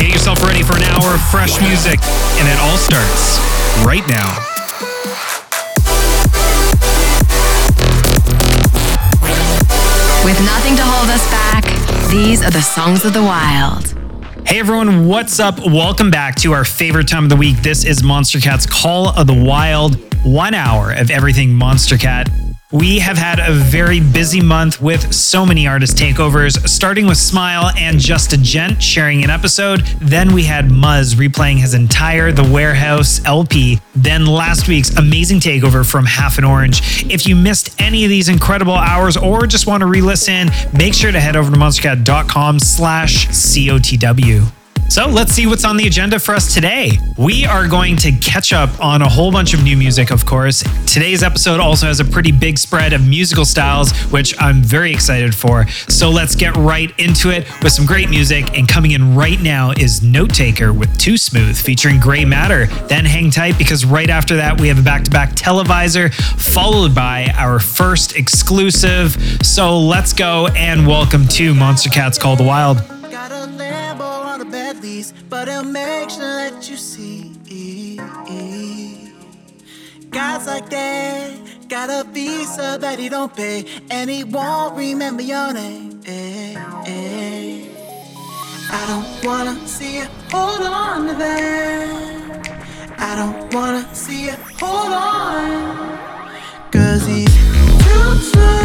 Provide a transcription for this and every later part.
Get yourself ready for an hour of fresh music, and it all starts right now. With nothing to hold us back, these are the songs of the wild. Hey everyone, what's up? Welcome back to our favorite time of the week. This is Monstercat's Call of the Wild, one hour of everything Monstercat. We have had a very busy month with so many artist takeovers, starting with Smile and Just a Gent sharing an episode. Then we had Muzz replaying his entire The Warehouse LP. Then last week's amazing takeover from Half an Orange. If you missed any of these incredible hours or just want to re-listen, make sure to head over to monstercat.com slash COTW. So let's see what's on the agenda for us today. We are going to catch up on a whole bunch of new music, of course. Today's episode also has a pretty big spread of musical styles, which I'm very excited for. So let's get right into it with some great music. And coming in right now is Notaker with Too Smooth featuring Grey MTTR. Then hang tight because right after that, we have a back to back Televisor, followed by our first exclusive. So let's go and welcome to Monstercats Call the Wild. Got a on a bad lease, but he'll make sure that you see. Guys like that got a visa that he don't pay, and he won't remember your name. I don't wanna see you hold on to that. I don't wanna see you hold on. Cause he's too smooth.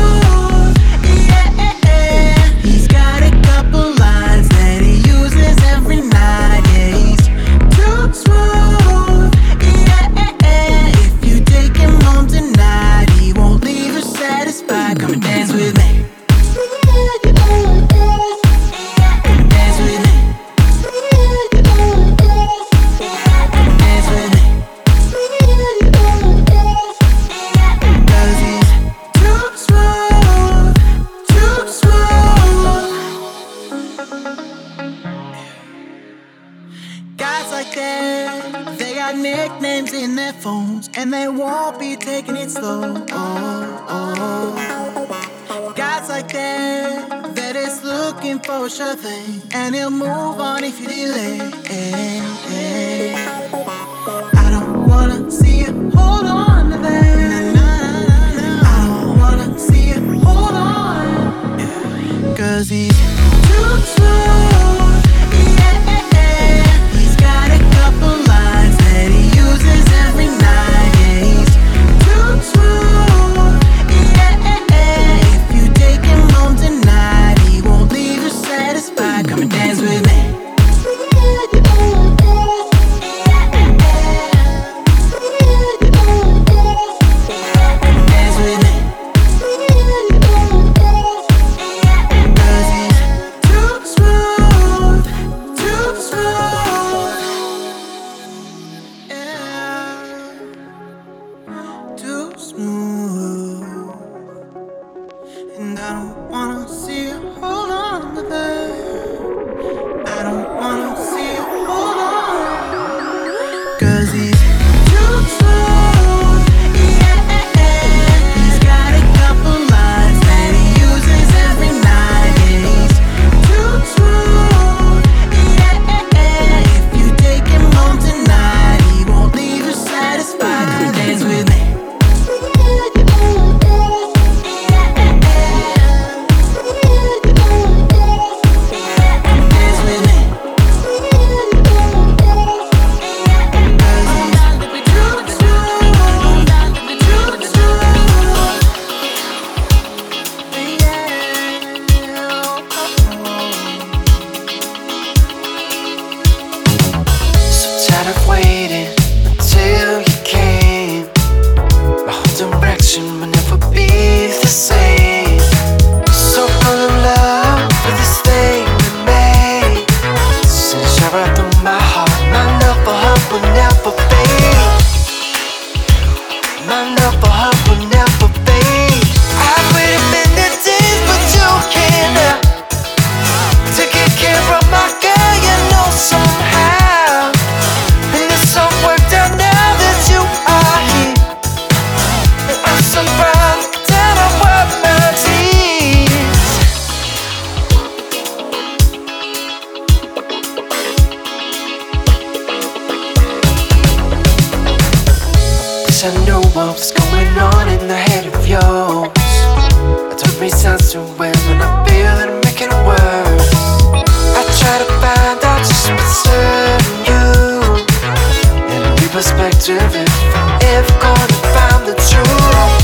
Wish I knew what was going on in the head of yours. I don't make sense to it when I feel I'm making it worse. I try to find out just what's serving you. In a new perspective, if if gonna find the truth.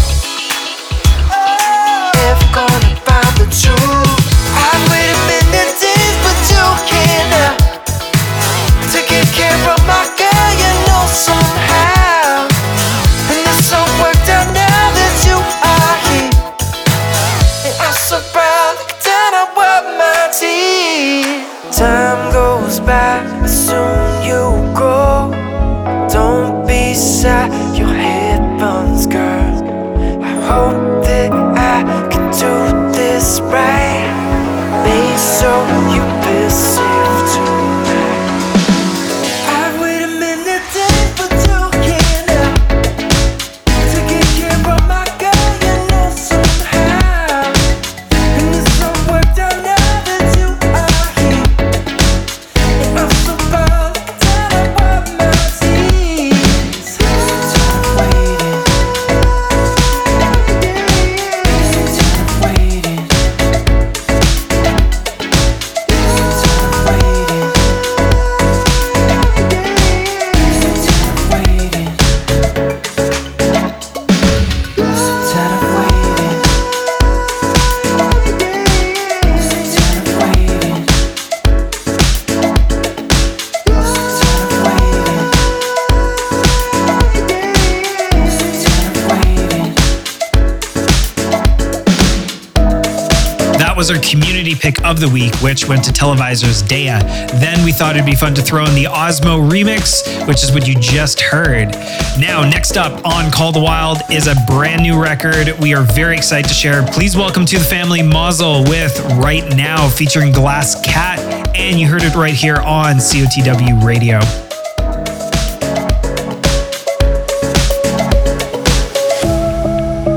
Of the week, which went to Televisor's Deya. Then we thought it'd be fun to throw in the Osmo remix, which is what you just heard. Now, next up on Call the Wild is a brand new record we are very excited to share. Please welcome to the family Maazel with Right Now featuring glasscat. And you heard it right here on COTW Radio.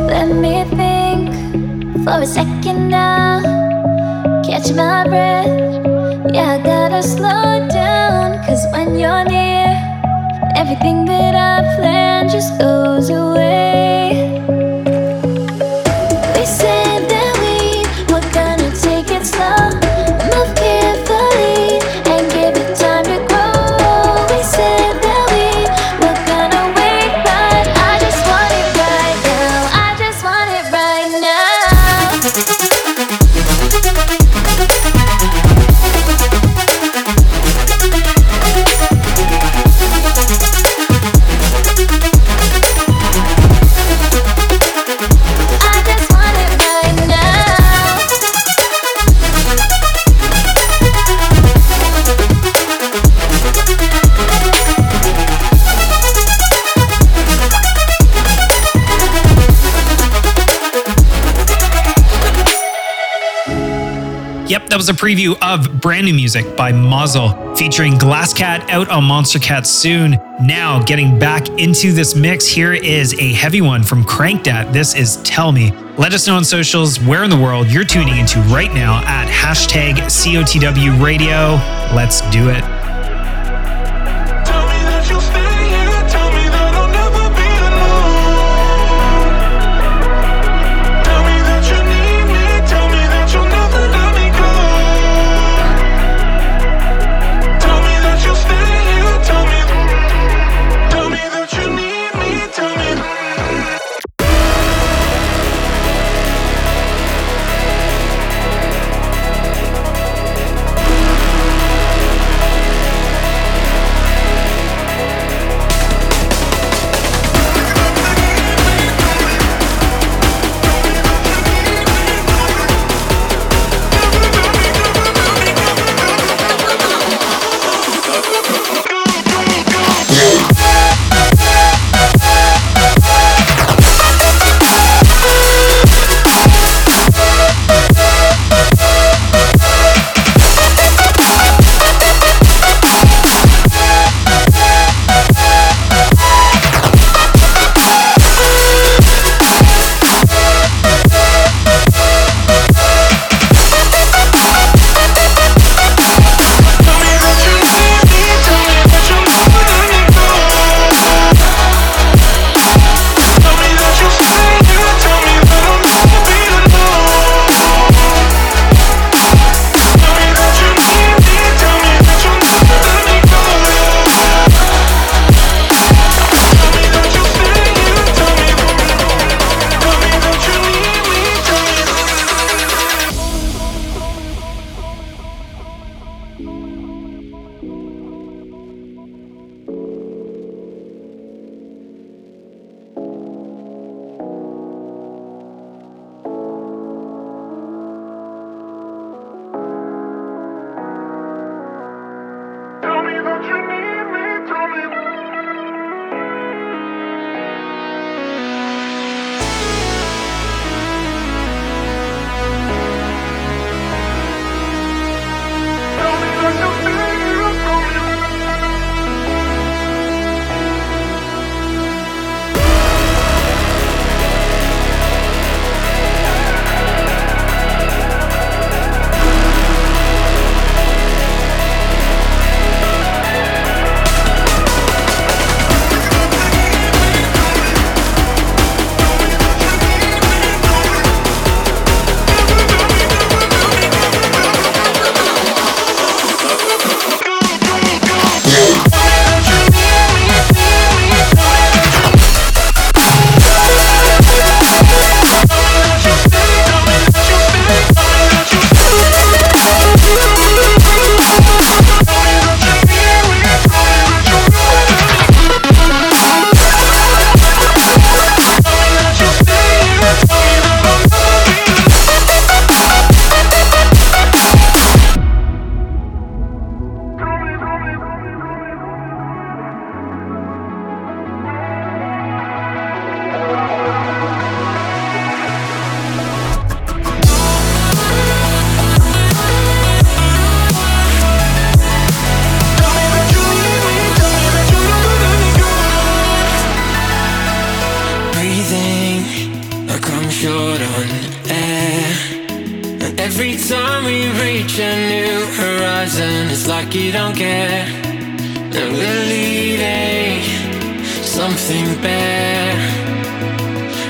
Let me think for a second now. Catch my breath. Yeah, I gotta slow down. Cause when you're near, everything that I planned just goes away. Was a preview of brand new music by Maazel featuring glasscat out on Monstercat soon. Now, getting back into this mix, here is a heavy one from Crankdat. This is Tell Me. Let us know on socials where in the world you're tuning into right now at hashtag COTW radio. Let's do it.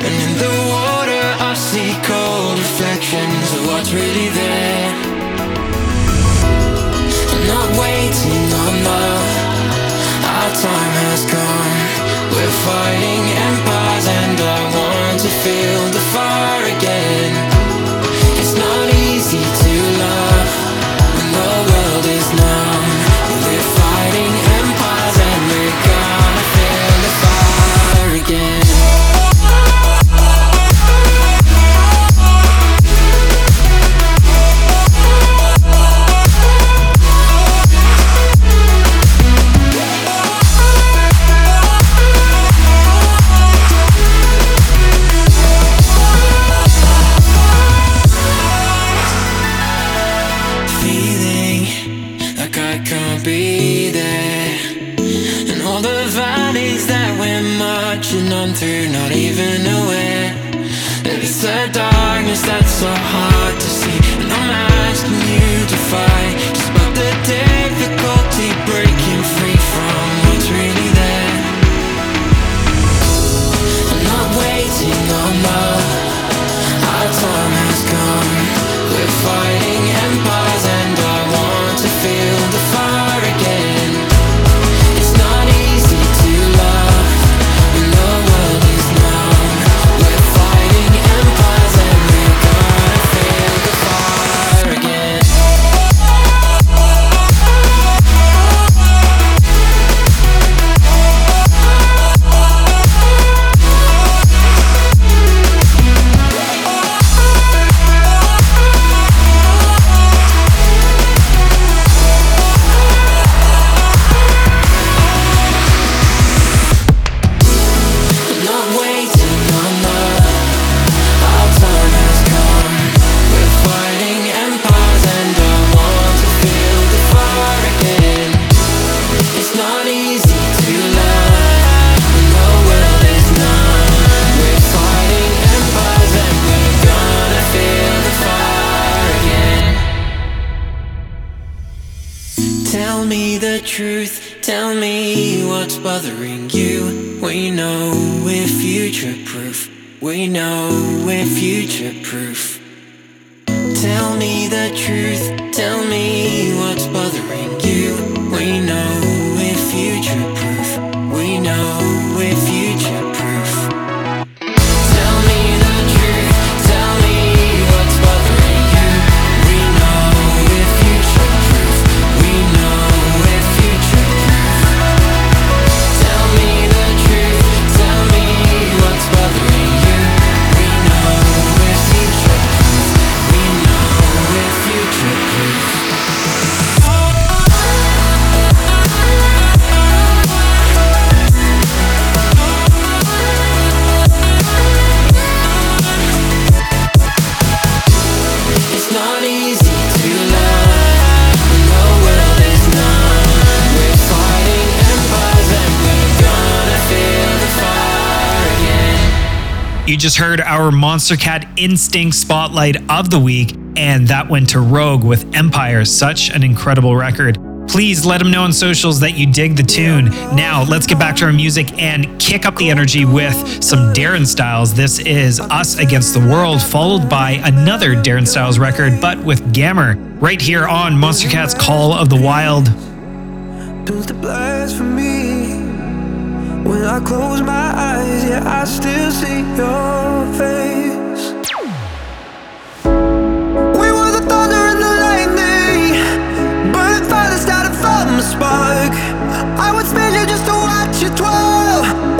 And in the water, I see cold reflections of what's really there. Not waiting on love, our time has come. We're fighting empires and our just heard our Monstercat Instinct Spotlight of the week, and that went to Rogue with Empire. Such an incredible record. Please let them know on socials that you dig the tune. Now, let's get back to our music and kick up the energy with some Darren Styles. This is Us Against the World, followed by another Darren Styles record, but with Gammer, right here on Monstercat's Call of the Wild. When I close my eyes. Yeah, I still see your face. We were the thunder and the lightning, burning fire started from a spark. I would spend you just to watch you twirl.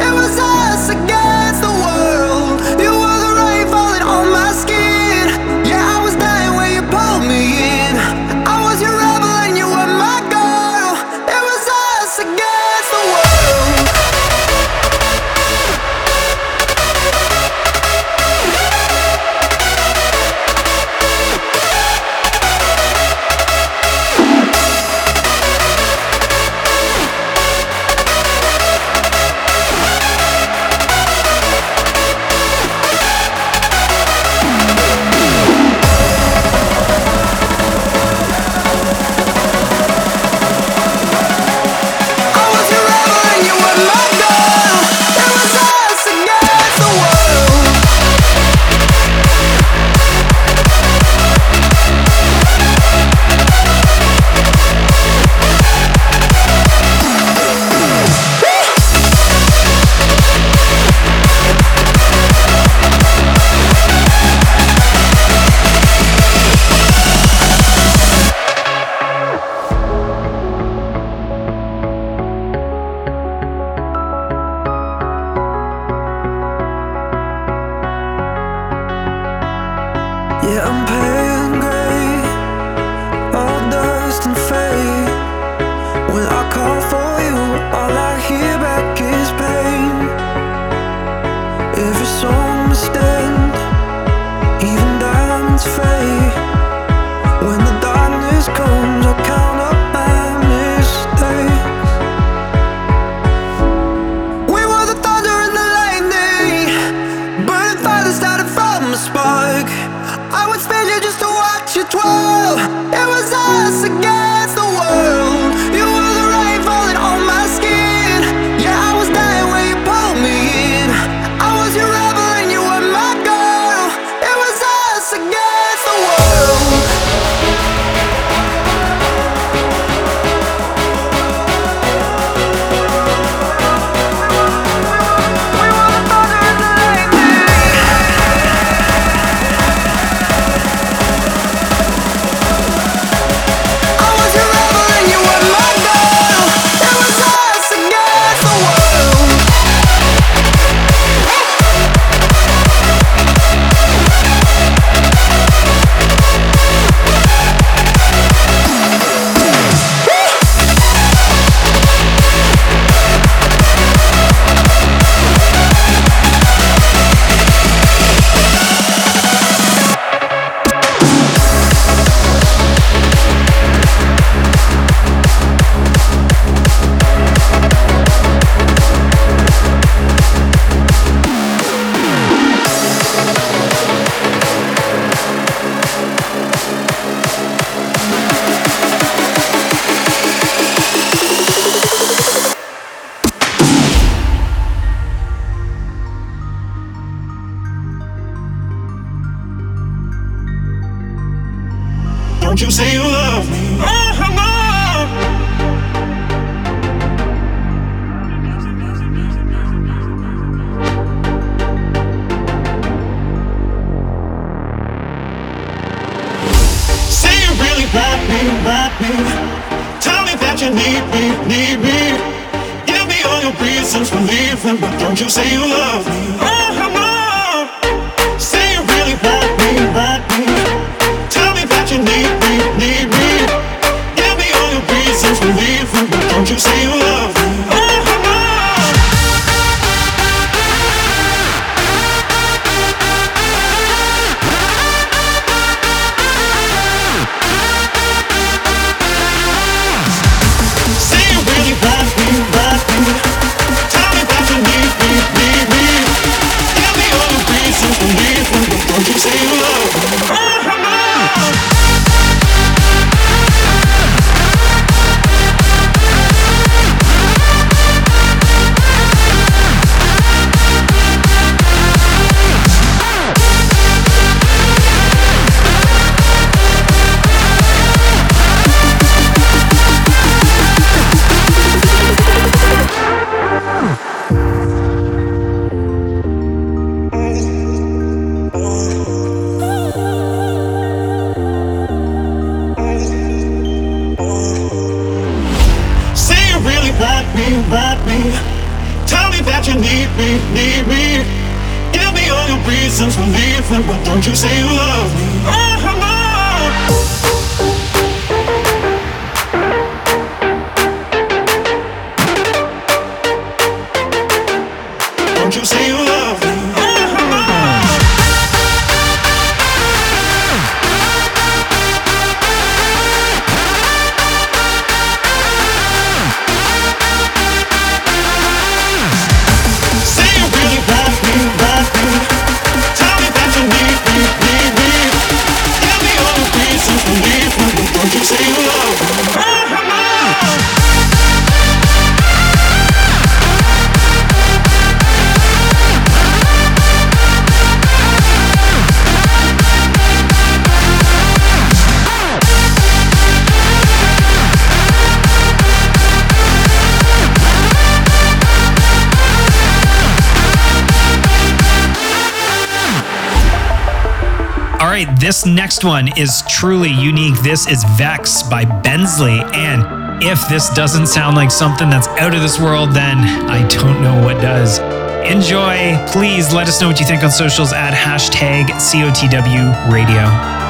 Don't you say you love me. Oh. Say you really want me, want me. Tell me that you need me, need me. Give me all your reasons for leaving, but don't you say you love me. Oh, don't you say you this next one is truly unique. This is Vex by Bensley. And if this doesn't sound like something that's out of this world, then I don't know what does. Enjoy. Please let us know what you think on socials at hashtag COTW radio.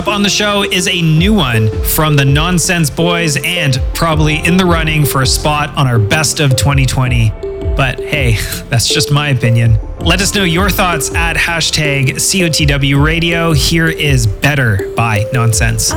up on the show is a new one from the Nonsens Boys and probably in the running for a spot on our best of 2020. But hey, that's just my opinion. Let us know your thoughts at hashtag COTW Radio. Here is Better by Nonsens.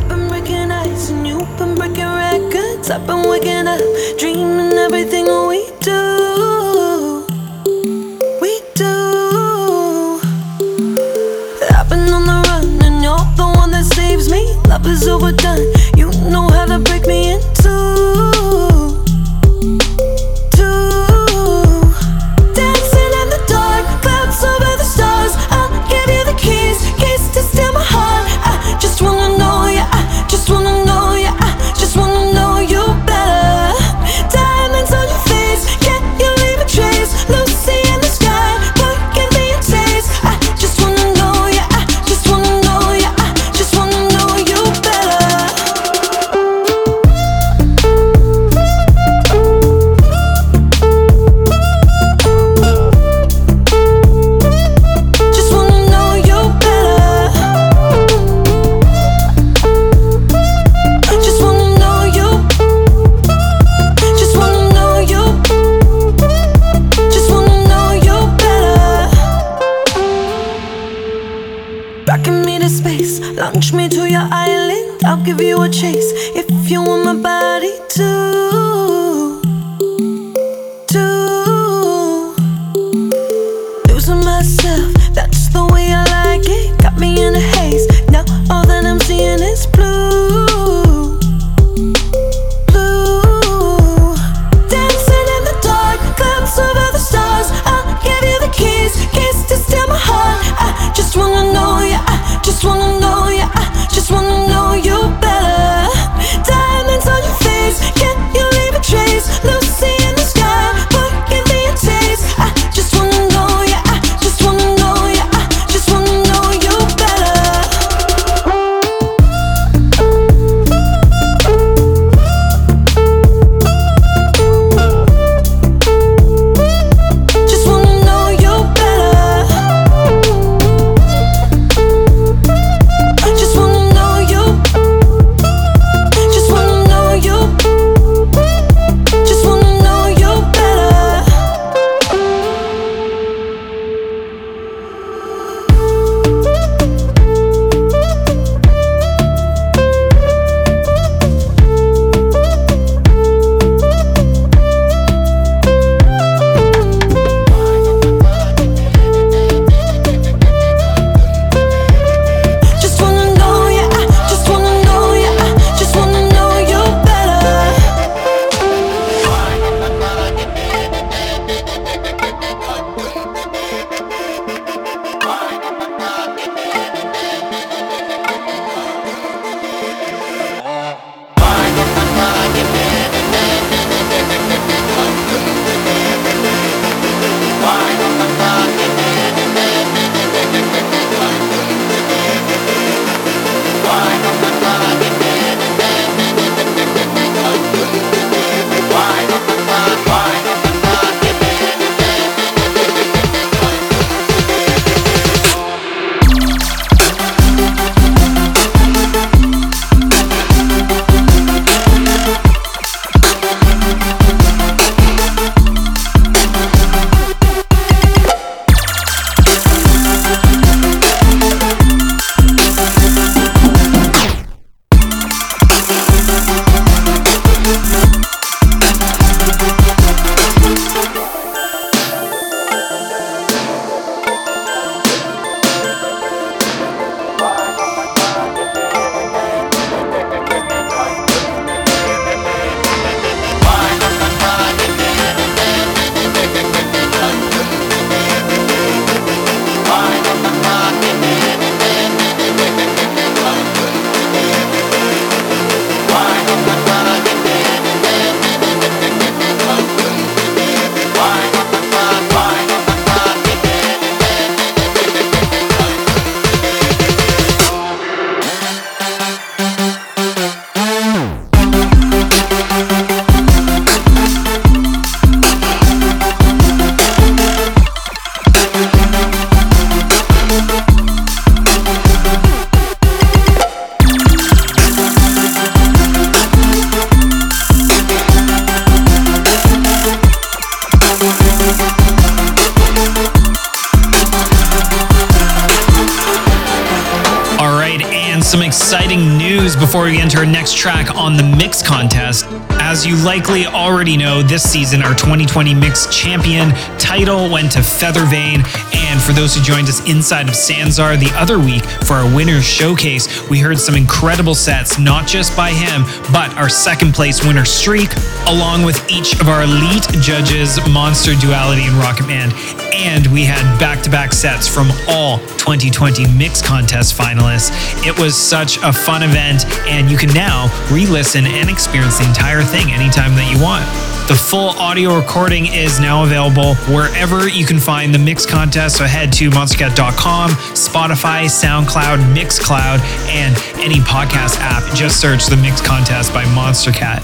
Track on the Mix Contest. As you likely already know, this season our 2020 Mix Champion title went to Feathervane. And for those who joined us inside of Sanzar the other week for our Winners Showcase, we heard some incredible sets, not just by him, but our second place winner Streak, along with each of our elite judges, Monster, Duality, and Rocket Man. And we had back to back sets from all 2020 Mix Contest finalists. It was such a fun event, and you can now re listen and experience the entire thing anytime that you want. The full audio recording is now available wherever you can find the Mix Contest. So head to monstercat.com, Spotify, SoundCloud, Mixcloud, and any podcast app. Just search the Mix Contest by Monstercat.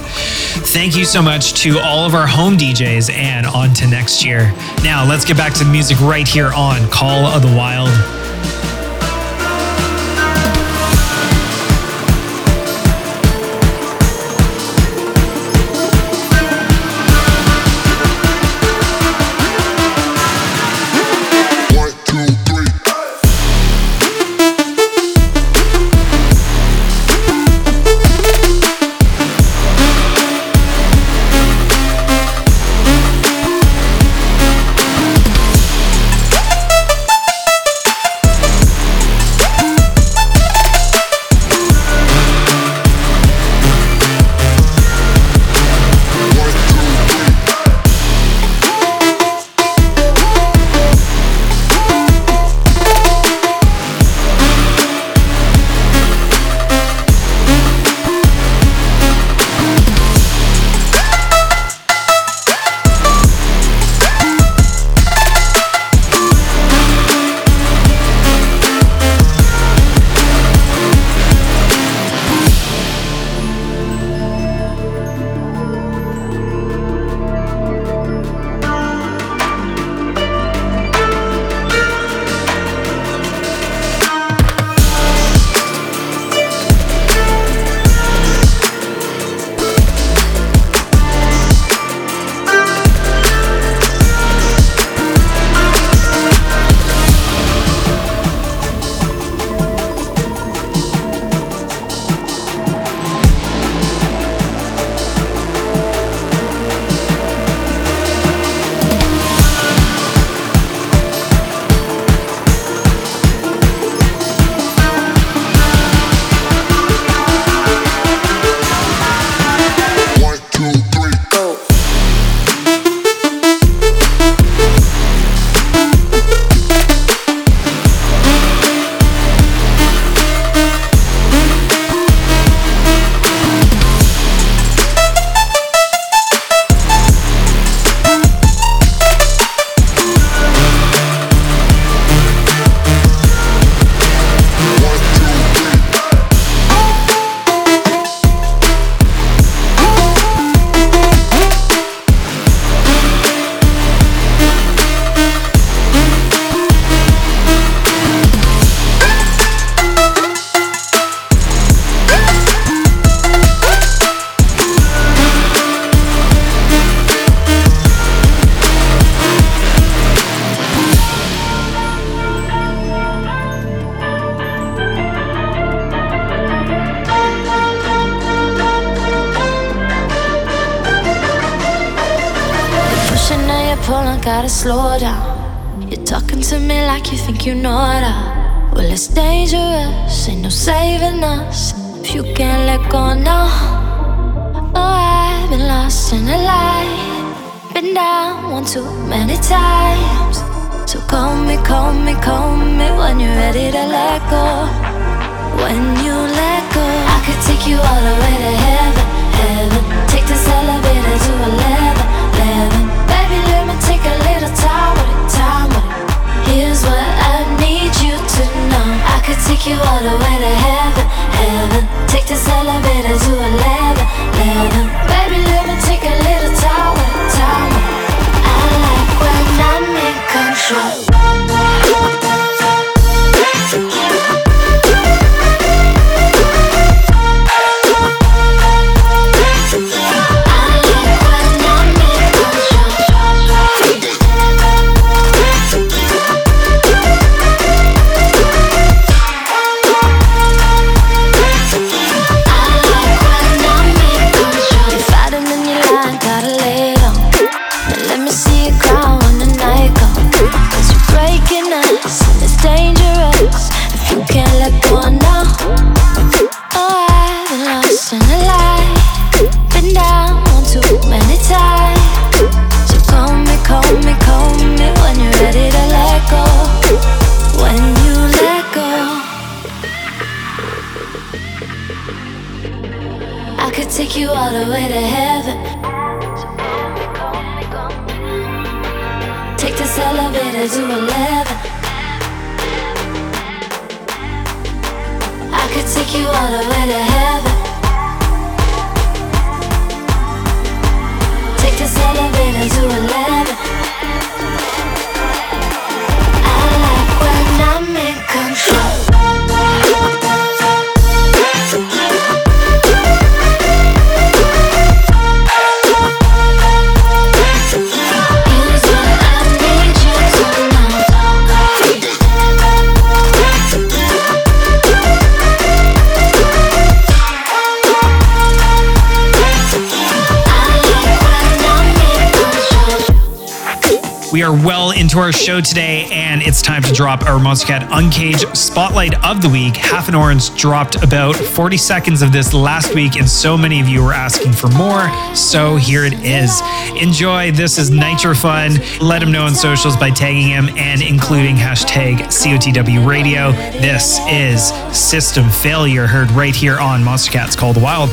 Thank you so much to all of our home DJs and on to next year. Now let's get back to the music right here on Call of the Wild. Drop our Monstercat Uncaged Spotlight of the Week. Half an Orange dropped about 40 seconds of this last week, and so many of you were asking for more. So here it is. Enjoy. This is Nitro Fun. Let him know on socials by tagging him and including hashtag COTW Radio. This is System Failure, heard right here on Monstercat's Call the Wild.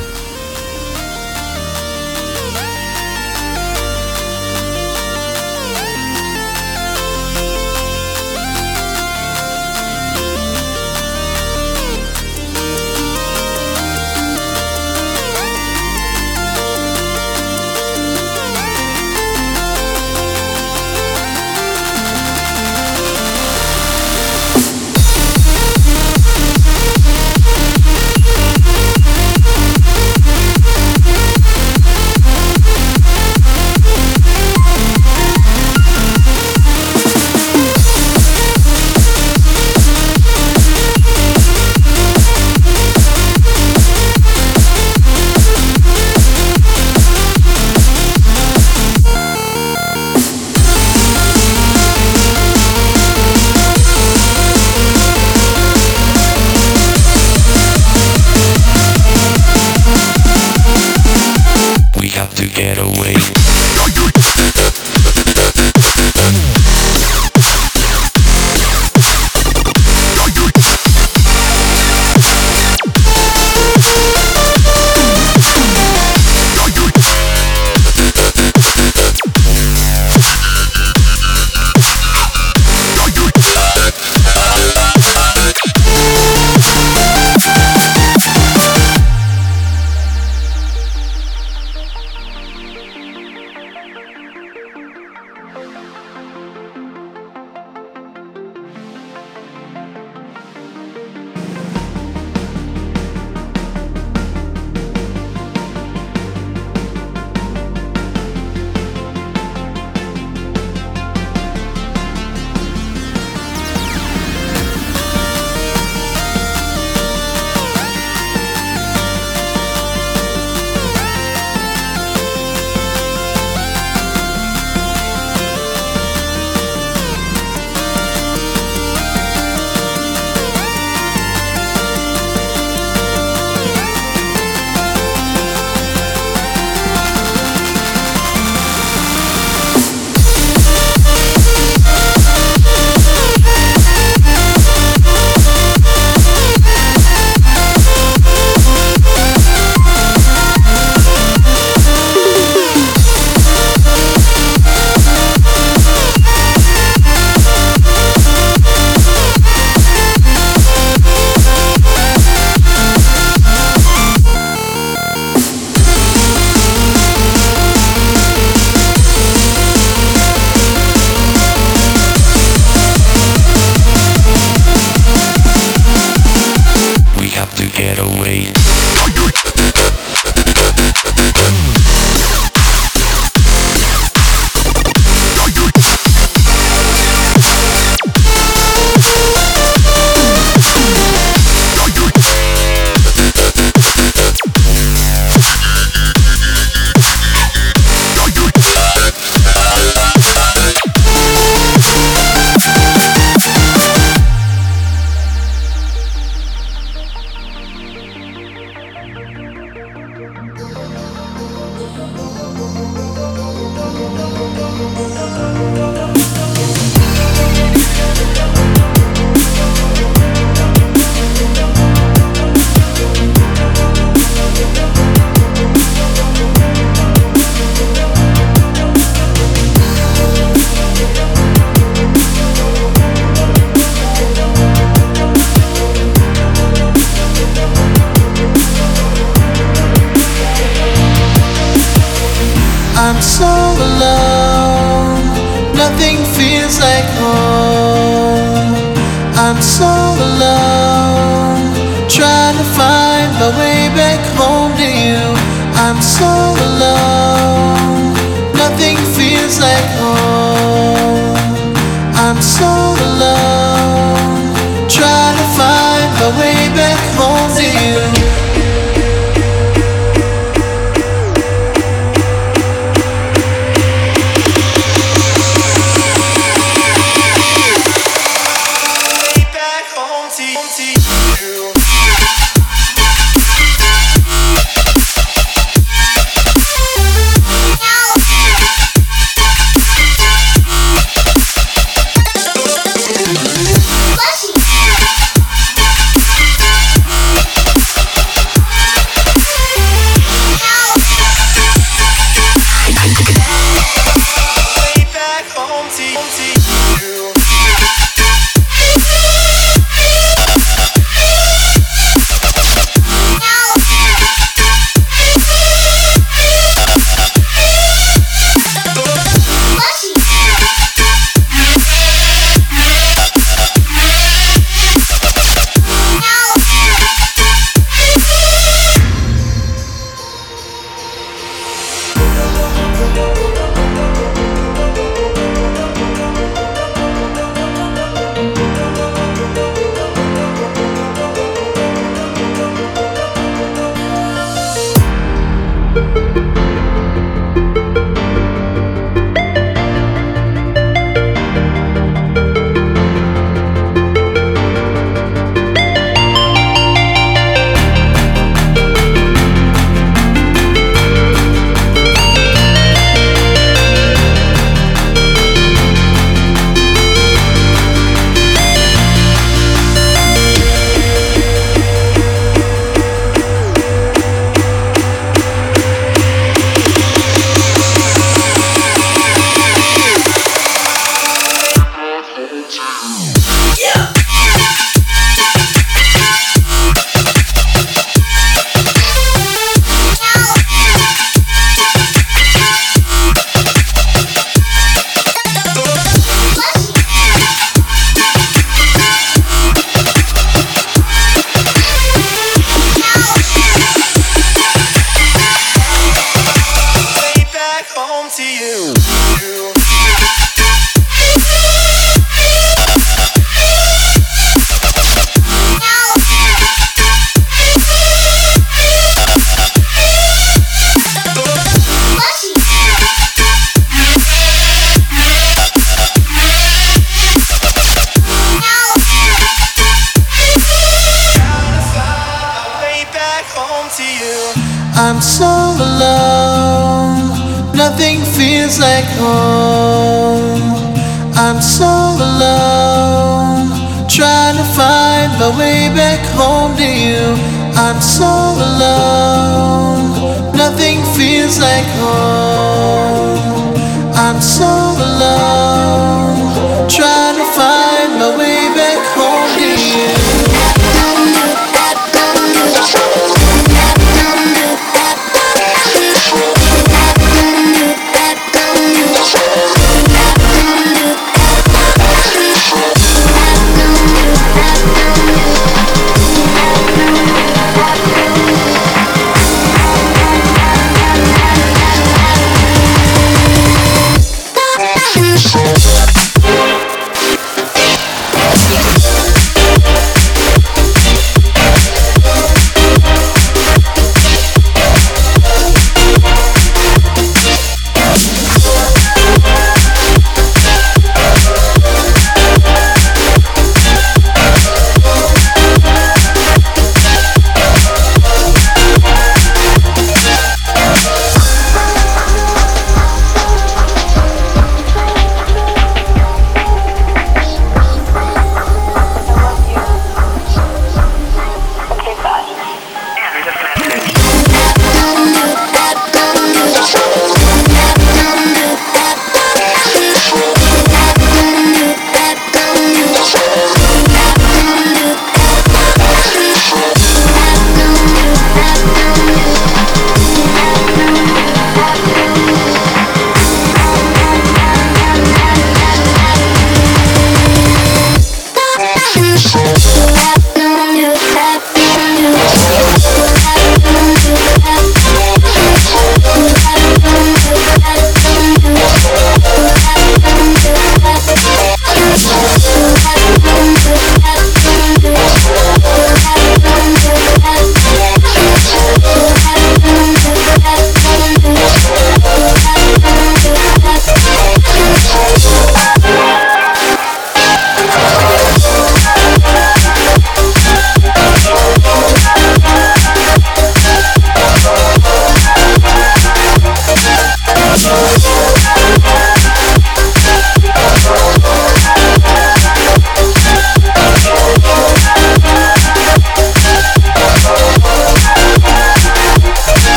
back home to you. I'm so alone. Nothing feels like home. I'm so alone. Trying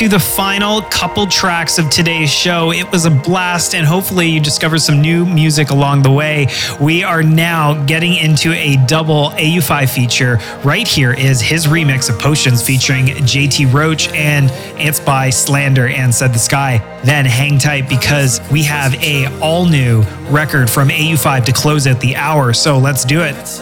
to the final couple tracks of today's show. It was a blast, and hopefully, you discovered some new music along the way. We are now getting into a double Au5 feature. Right here is his remix of Potions featuring JT Roach and Ants by Slander and Said the Sky. Then hang tight because we have a all new record from Au5 to close out the hour. So let's do it.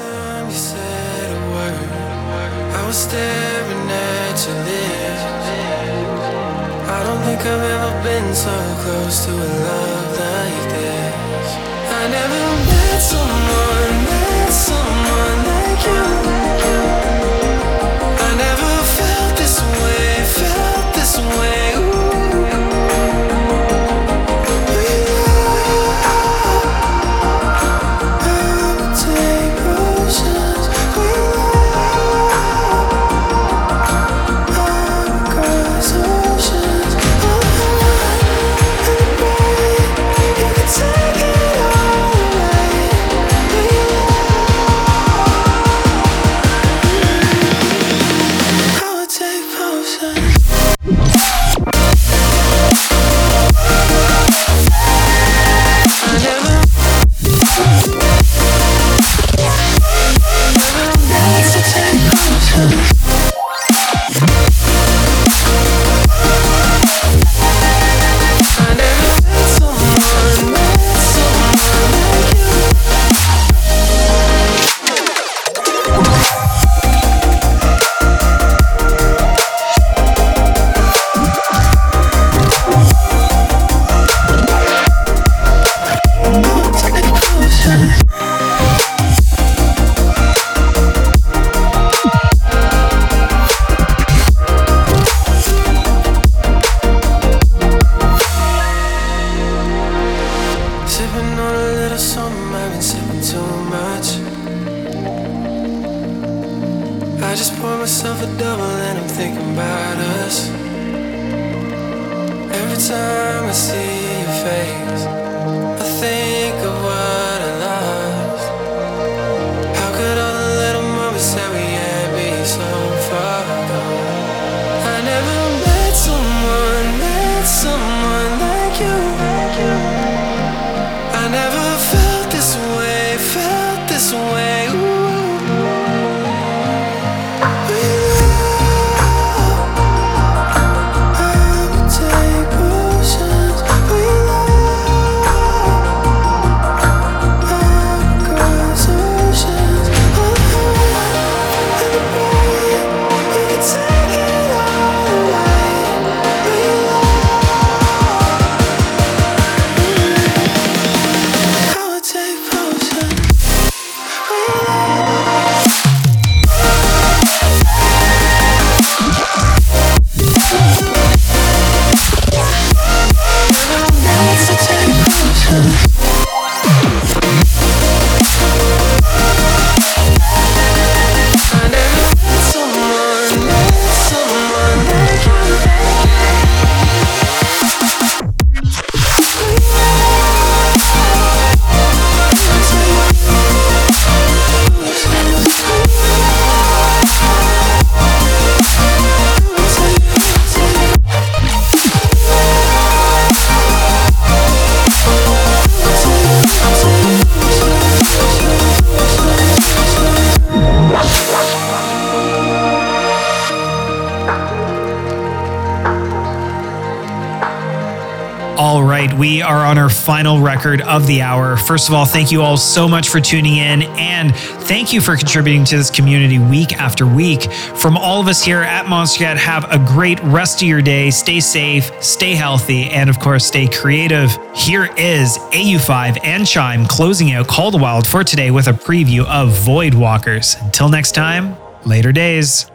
Final record of the hour. First of all, thank you all so much for tuning in and thank you for contributing to this community week after week. From all of us here at Monstercat, have a great rest of your day. Stay safe, stay healthy, and of course, stay creative. Here is Au5 and Chime closing out Call the Wild for today with a preview of Voidwalkers. Until next time, later days.